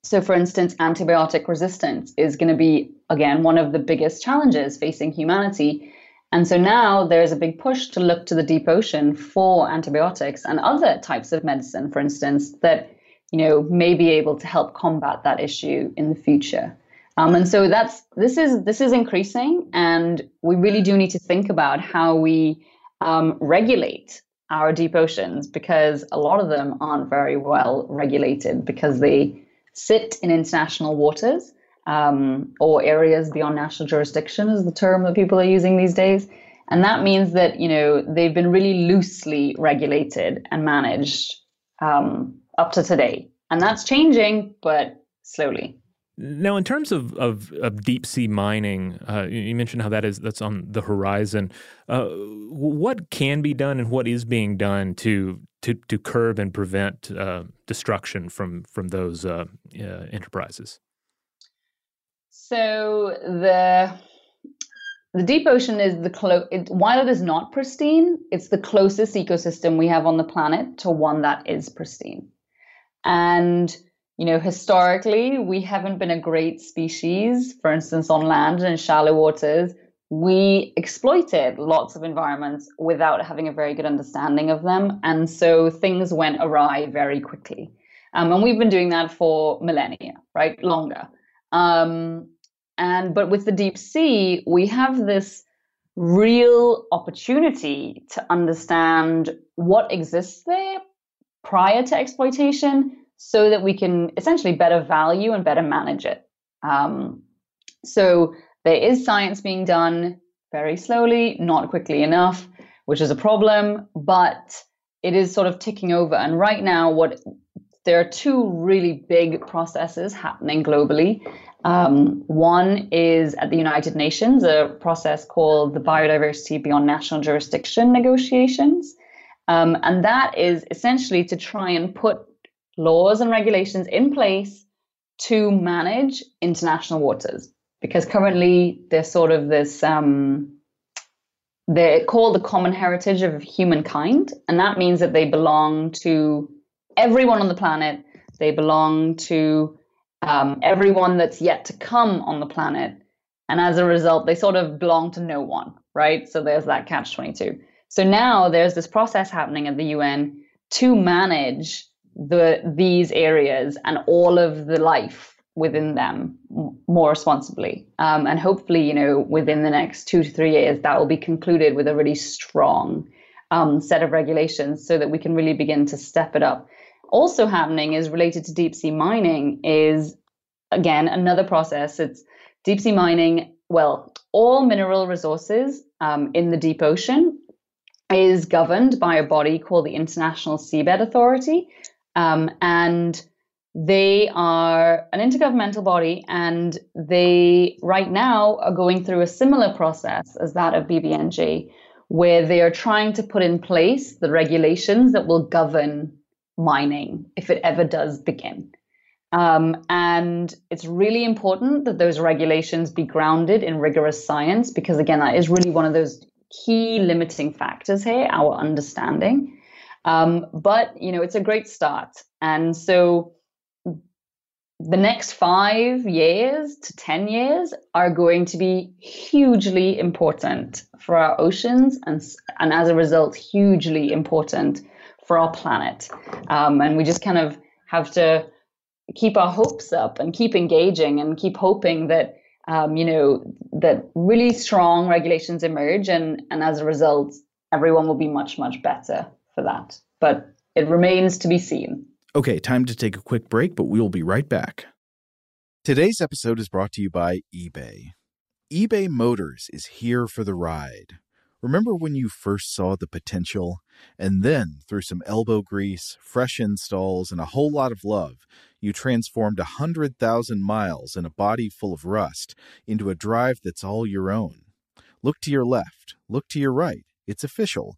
so for instance antibiotic resistance is going to be again one of the biggest challenges facing humanity. And so now there's a big push to look to the deep ocean for antibiotics and other types of medicine for instance that you know may be able to help combat that issue in the future um, and so that's this is this is increasing, and we really do need to think about how we um, regulate our deep oceans because a lot of them aren't very well regulated because they sit in international waters um, or areas beyond national jurisdiction is the term that people are using these days. And that means that you know they've been really loosely regulated and managed um, up to today, and that's changing, but slowly. Now, in terms of, of, of deep sea mining, uh, you mentioned how that is that's on the horizon. Uh, what can be done and what is being done to to, to curb and prevent uh, destruction from from those uh, enterprises? So the the deep ocean is the clo- it, while it is not pristine, it's the closest ecosystem we have on the planet to one that is pristine, and you know, historically, we haven't been a great species. For instance, on land and shallow waters, we exploited lots of environments without having a very good understanding of them. And so things went awry very quickly. Um, and we've been doing that for millennia, right? Longer. Um, and but with the deep sea, we have this real opportunity to understand what exists there prior to exploitation so that we can essentially better value and better manage it. Um, so there is science being done very slowly, not quickly enough, which is a problem, but it is sort of ticking over. And right now, what there are two really big processes happening globally. Um, one is at the United Nations, a process called the Biodiversity Beyond National Jurisdiction negotiations. Um, and that is essentially to try and put laws and regulations in place to manage international waters. Because currently there's sort of this, um, they're called the common heritage of humankind. And that means that they belong to everyone on the planet, they belong to um, everyone that's yet to come on the planet. And as a result, they sort of belong to no one, right? So there's that catch 22. So now there's this process happening at the UN to manage the these areas and all of the life within them more responsibly. Um, and hopefully, you know, within the next two to three years, that will be concluded with a really strong um, set of regulations so that we can really begin to step it up. Also happening is related to deep sea mining is again another process. It's deep sea mining well all mineral resources um, in the deep ocean is governed by a body called the international seabed authority um, and they are an intergovernmental body and they right now are going through a similar process as that of BBNJ where they are trying to put in place the regulations that will govern mining if it ever does begin. Um, and it's really important that those regulations be grounded in rigorous science because, again, that is really one of those key limiting factors here, our understanding. Um, but, you know, it's a great start. And so the next five years to 10 years are going to be hugely important for our oceans and, and as a result, hugely important for our planet. Um, and we just kind of have to keep our hopes up and keep engaging and keep hoping that um, you know that really strong regulations emerge and and as a result everyone will be much much better for that but it remains to be seen okay time to take a quick break but we will be right back today's episode is brought to you by ebay ebay motors is here for the ride Remember when you first saw the potential? And then, through some elbow grease, fresh installs, and a whole lot of love, you transformed a 100,000 miles and a body full of rust into a drive that's all your own. Look to your left, look to your right. It's official.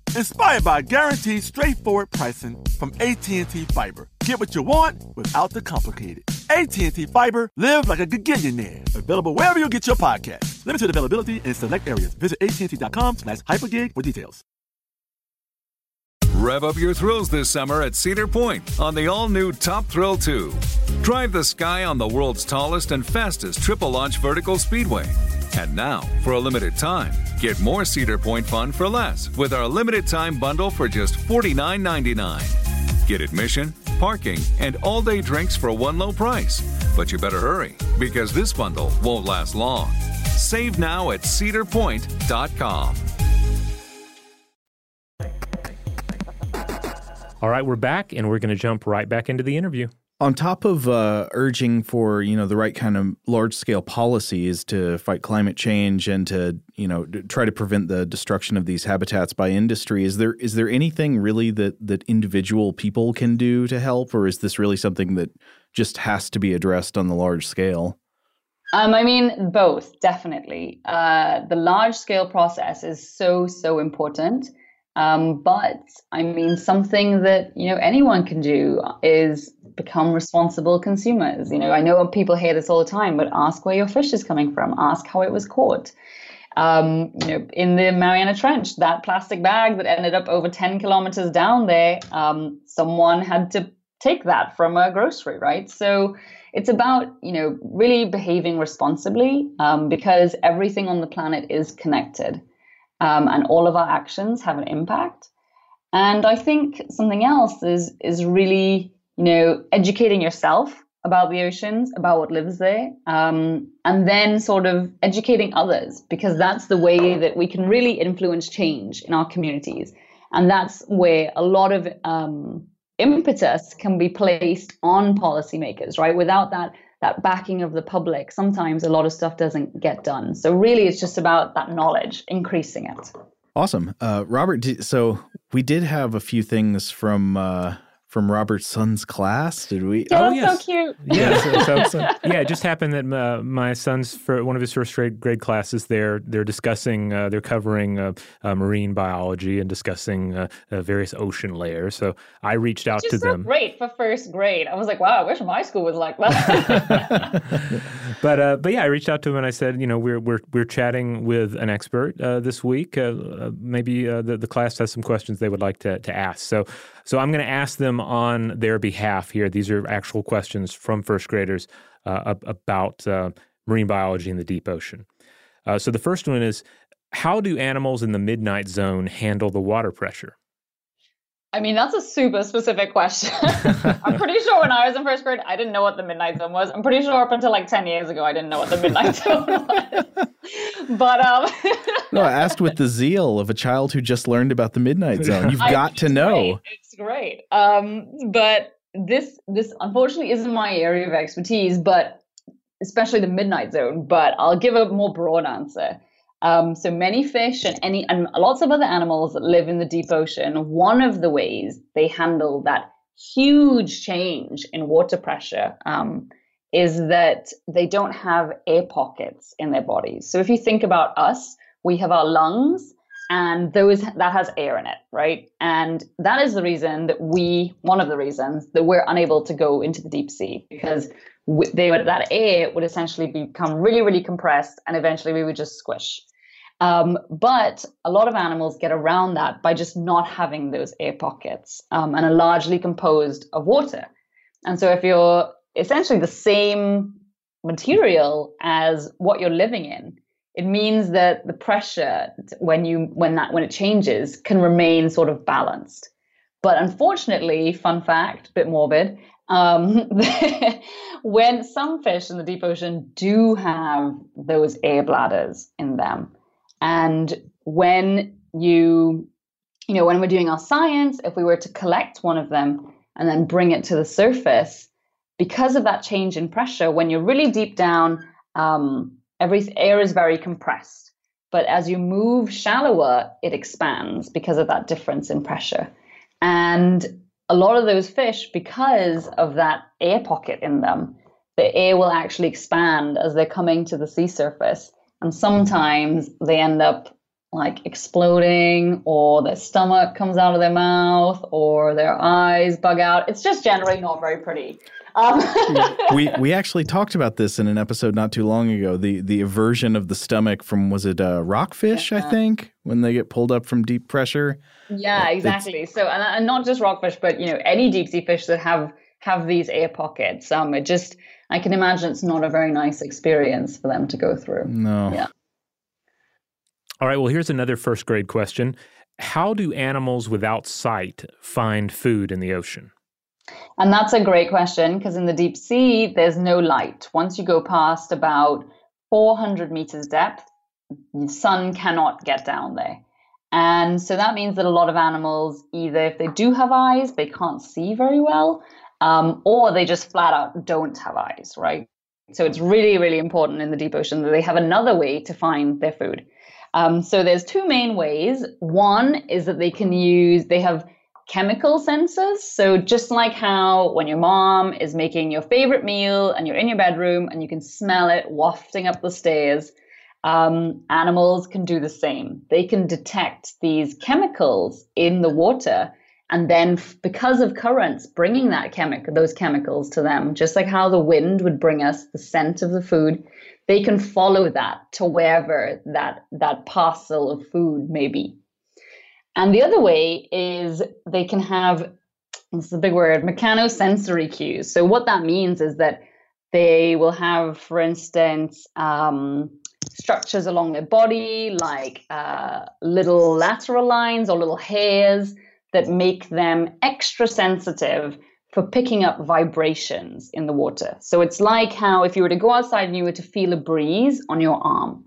inspired by guaranteed straightforward pricing from AT&T Fiber. Get what you want without the complicated. AT&T Fiber, live like a gigillionaire. Available wherever you get your podcast. Limited availability in select areas. Visit AT&T.com slash hypergig for details. Rev up your thrills this summer at Cedar Point on the all-new Top Thrill 2. Drive the sky on the world's tallest and fastest triple launch vertical speedway. And now, for a limited time, get more Cedar Point fun for less with our limited time bundle for just $49.99. Get admission, parking, and all day drinks for one low price. But you better hurry because this bundle won't last long. Save now at cedarpoint.com. All right, we're back, and we're going to jump right back into the interview. On top of uh, urging for you know the right kind of large scale policies to fight climate change and to you know try to prevent the destruction of these habitats by industry, is there is there anything really that that individual people can do to help, or is this really something that just has to be addressed on the large scale? Um, I mean, both definitely. Uh, the large scale process is so so important. Um, but I mean, something that you know anyone can do is become responsible consumers. You know, I know people hear this all the time, but ask where your fish is coming from. Ask how it was caught. Um, you know, in the Mariana Trench, that plastic bag that ended up over 10 kilometers down there, um, someone had to take that from a grocery, right? So it's about you know really behaving responsibly um, because everything on the planet is connected um, and all of our actions have an impact. And I think something else is is really you know educating yourself about the oceans, about what lives there, um, and then sort of educating others because that's the way that we can really influence change in our communities, and that's where a lot of um, impetus can be placed on policymakers. Right, without that that backing of the public, sometimes a lot of stuff doesn't get done. So really, it's just about that knowledge, increasing it. Awesome, uh, Robert. So we did have a few things from uh, from Robert's son's class? Did we? Yeah, oh, yes. so cute. Yeah, so, so, yeah. It just happened that uh, my son's for one of his first grade, grade classes. They're they're discussing, uh, they're covering uh, uh marine biology and discussing uh, uh, various ocean layers. So I reached out Which to so them. Great for first grade. I was like, wow, I wish my school was like that. but but yeah, I reached out to him and I said, you know, we're we're we're chatting with an expert this week. maybe the the class has some questions they would like to to ask. So so I'm going to ask them on their behalf here. These are actual questions from first graders uh, about uh, marine biology in the deep ocean. Uh, so the first one is How do animals in the midnight zone handle the water pressure? I mean, that's a super specific question. I'm pretty sure when I was in first grade, I didn't know what the midnight zone was. I'm pretty sure up until like 10 years ago, I didn't know what the midnight zone was. but um No, I asked with the zeal of a child who just learned about the midnight zone. You've got to know. Great. Great. Um, but this this unfortunately isn't my area of expertise, but especially the midnight zone, but I'll give a more broad answer. Um, so many fish and any and lots of other animals that live in the deep ocean. One of the ways they handle that huge change in water pressure um, is that they don't have air pockets in their bodies. So if you think about us, we have our lungs, and those that has air in it, right? And that is the reason that we, one of the reasons that we're unable to go into the deep sea because they would, that air would essentially become really, really compressed, and eventually we would just squish. Um, but a lot of animals get around that by just not having those air pockets um, and are largely composed of water. And so if you're essentially the same material as what you're living in, it means that the pressure when you when that when it changes can remain sort of balanced. But unfortunately, fun fact, bit morbid, um, when some fish in the deep ocean do have those air bladders in them, and when you, you know, when we're doing our science, if we were to collect one of them and then bring it to the surface, because of that change in pressure, when you're really deep down, um, every air is very compressed. But as you move shallower, it expands because of that difference in pressure. And a lot of those fish, because of that air pocket in them, the air will actually expand as they're coming to the sea surface and sometimes they end up like exploding or their stomach comes out of their mouth or their eyes bug out it's just generally not very pretty Um, we we actually talked about this in an episode not too long ago. The the eversion of the stomach from was it uh, rockfish? I think when they get pulled up from deep pressure. Yeah, exactly. So and, and not just rockfish, but you know any deep sea fish that have have these air pockets. Um, it just I can imagine it's not a very nice experience for them to go through. No. Yeah. All right. Well, here's another first grade question. How do animals without sight find food in the ocean? And that's a great question because in the deep sea, there's no light. Once you go past about 400 meters depth, the sun cannot get down there. And so that means that a lot of animals, either if they do have eyes, they can't see very well, um, or they just flat out don't have eyes, right? So it's really, really important in the deep ocean that they have another way to find their food. Um, so there's two main ways. One is that they can use, they have chemical senses. So just like how when your mom is making your favorite meal and you're in your bedroom and you can smell it wafting up the stairs, um, animals can do the same. They can detect these chemicals in the water and then because of currents bringing that chemical those chemicals to them just like how the wind would bring us the scent of the food they can follow that to wherever that that parcel of food may be and the other way is they can have this is a big word mechanosensory cues so what that means is that they will have for instance um, structures along their body like uh, little lateral lines or little hairs that make them extra sensitive for picking up vibrations in the water. So it's like how if you were to go outside and you were to feel a breeze on your arm.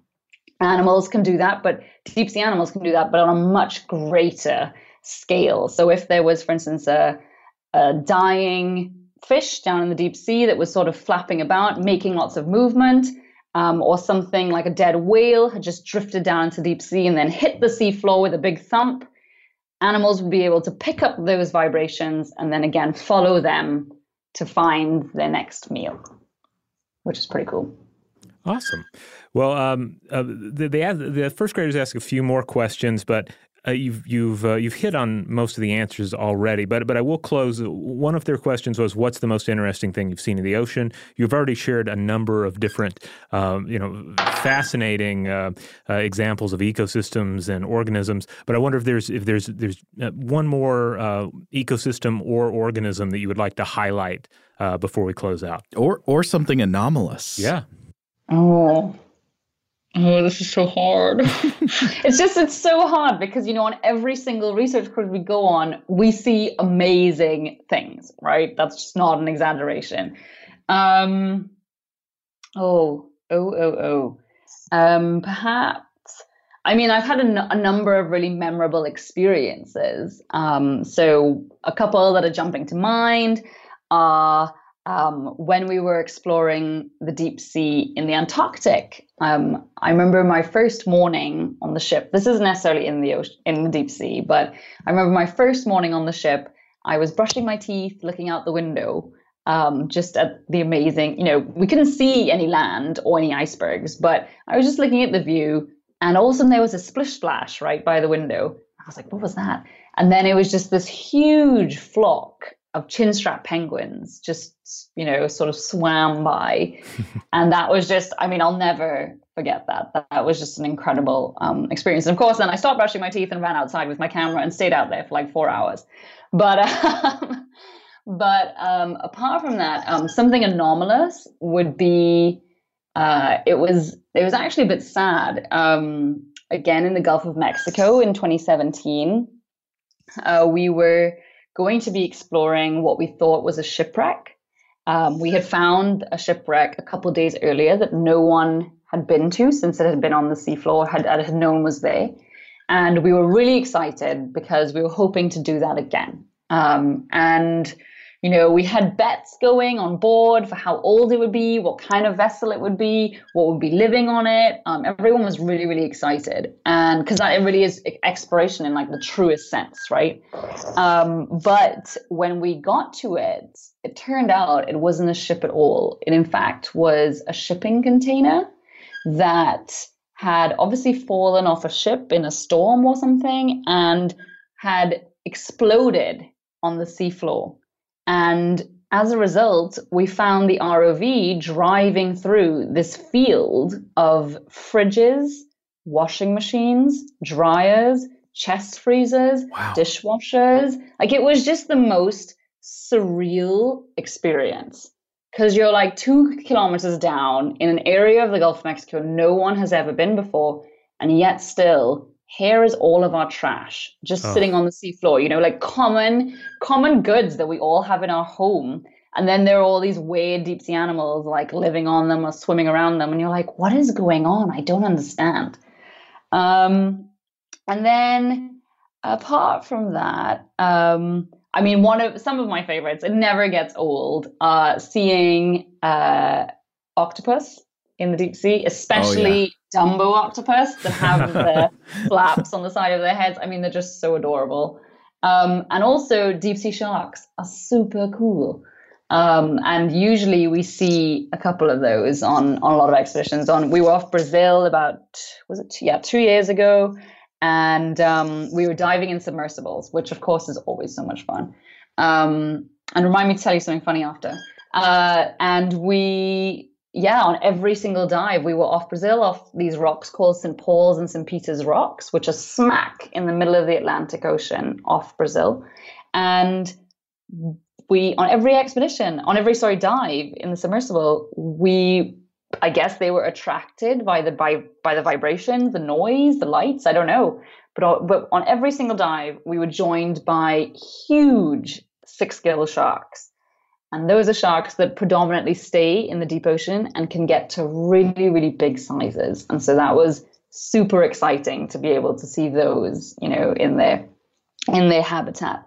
Animals can do that, but deep sea animals can do that, but on a much greater scale. So if there was, for instance, a, a dying fish down in the deep sea that was sort of flapping about, making lots of movement, um, or something like a dead whale had just drifted down into deep sea and then hit the seafloor with a big thump, animals would be able to pick up those vibrations and then again follow them to find their next meal, which is pretty cool. Awesome. Well, um, uh, the, the first graders ask a few more questions, but uh, you've you've uh, you've hit on most of the answers already, but but I will close. One of their questions was, "What's the most interesting thing you've seen in the ocean?" You've already shared a number of different, um, you know, fascinating uh, uh examples of ecosystems and organisms. But I wonder if there's if there's there's uh, one more uh, ecosystem or organism that you would like to highlight before we close out, or or something anomalous. Yeah. Oh, Oh, this is so hard. it's just, it's so hard because, you know, on every single research course we go on, we see amazing things, right? That's just not an exaggeration. Um, oh, oh, oh, oh. Um, perhaps, I mean, I've had a, n- a number of really memorable experiences. Um, so a couple that are jumping to mind are um, when we were exploring the deep sea in the Antarctic. Um, I remember my first morning on the ship. This isn't necessarily in the ocean, in the deep sea, but I remember my first morning on the ship. I was brushing my teeth, looking out the window, um, just at the amazing. You know, we couldn't see any land or any icebergs, but I was just looking at the view, and all of a sudden there was a splish splash right by the window. I was like, "What was that?" And then it was just this huge flock of chinstrap penguins just you know sort of swam by. And that was just i mean i'll never forget that. That was just an incredible um, experience. And of course then i stopped brushing my teeth and ran outside with my camera and stayed out there for like four hours. But um, but um, apart from that um, something anomalous would be uh, it was it was actually a bit sad um, again in the gulf of mexico in 2017 uh, we were going to be exploring what we thought was a shipwreck. Um, we had found a shipwreck a couple days earlier that no one had been to since it had been on the seafloor, had, had known was there. And we were really excited because we were hoping to do that again. Um, and you know, we had bets going on board for how old it would be, what kind of vessel it would be, what would be living on it. Um, everyone was really, really excited, and because that really is exploration in like the truest sense, right? Um, but when we got to it, it turned out it wasn't a ship at all. It in fact was a shipping container that had obviously fallen off a ship in a storm or something and had exploded on the seafloor and as a result, we found the ROV driving through this field of fridges, washing machines, dryers, chest freezers, wow. dishwashers. Like it was just the most surreal experience because you're like two kilometers down in an area of the Gulf of Mexico no one has ever been before, and yet still here is all of our trash just oh. sitting on the seafloor. You know, like common common goods that we all have in our home. And then there are all these weird deep sea animals like living on them or swimming around them, and you're like, what is going on? I don't understand. Um, and then apart from that, um, I mean, one of some of my favorites. It never gets old. Uh, seeing uh, octopus in the deep sea, especially oh, yeah. Dumbo octopus that have the flaps on the side of their heads. I mean, they're just so adorable. Um, and also, deep sea sharks are super cool. Um, and usually we see a couple of those on, on a lot of expeditions. On we were off Brazil about was it two, yeah two years ago, and um, we were diving in submersibles, which of course is always so much fun. Um, and remind me to tell you something funny after. Uh, and we, yeah, on every single dive, we were off Brazil, off these rocks called St. Paul's and St. Peter's rocks, which are smack in the middle of the Atlantic Ocean off Brazil. And we, on every expedition, on every, sorry, dive in the submersible, we I guess they were attracted by the by by the vibrations, the noise, the lights. I don't know, but but on every single dive, we were joined by huge six gill sharks, and those are sharks that predominantly stay in the deep ocean and can get to really really big sizes. And so that was super exciting to be able to see those, you know, in their in their habitat.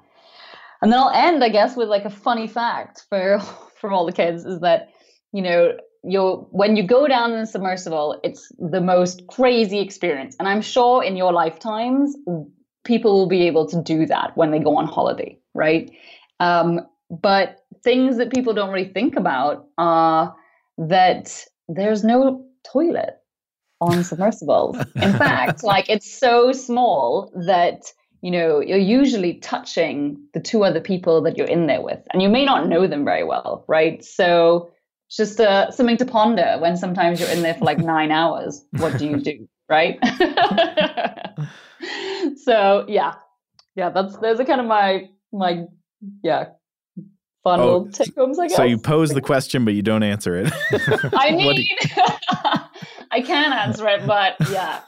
And then I'll end, I guess, with like a funny fact for for all the kids is that you know you when you go down in the submersible, it's the most crazy experience. And I'm sure in your lifetimes, people will be able to do that when they go on holiday, right? Um, but things that people don't really think about are that there's no toilet on submersibles. In fact, like it's so small that you know you're usually touching the two other people that you're in there with, and you may not know them very well, right? So it's just uh, something to ponder when sometimes you're in there for like nine hours. What do you do, right? so yeah, yeah. That's those are kind of my my yeah fun oh, little take homes. I guess. So you pose the question, but you don't answer it. I mean, I can answer it, but yeah,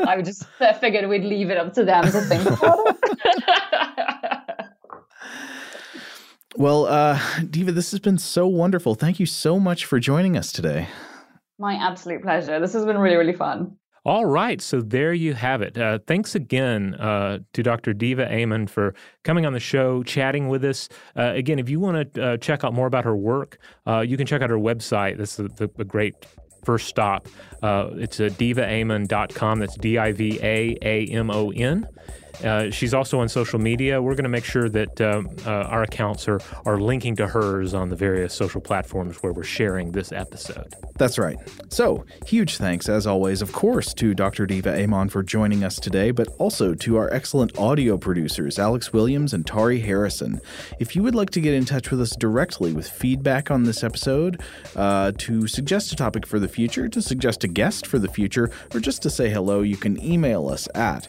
I just figured we'd leave it up to them to think about it. Well, uh, Diva, this has been so wonderful. Thank you so much for joining us today. My absolute pleasure. This has been really, really fun. All right, so there you have it. Uh, thanks again uh, to Dr. Diva Amon for coming on the show, chatting with us. Uh, again, if you want to uh, check out more about her work, uh, you can check out her website. This is a, a great first stop. Uh, it's a divaamon.com. That's D I V A A M O N. Uh, she's also on social media. We're going to make sure that uh, uh, our accounts are, are linking to hers on the various social platforms where we're sharing this episode. That's right. So, huge thanks, as always, of course, to Dr. Diva Amon for joining us today, but also to our excellent audio producers, Alex Williams and Tari Harrison. If you would like to get in touch with us directly with feedback on this episode, uh, to suggest a topic for the future, to suggest a guest for the future, or just to say hello, you can email us at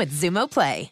with Xumo Play.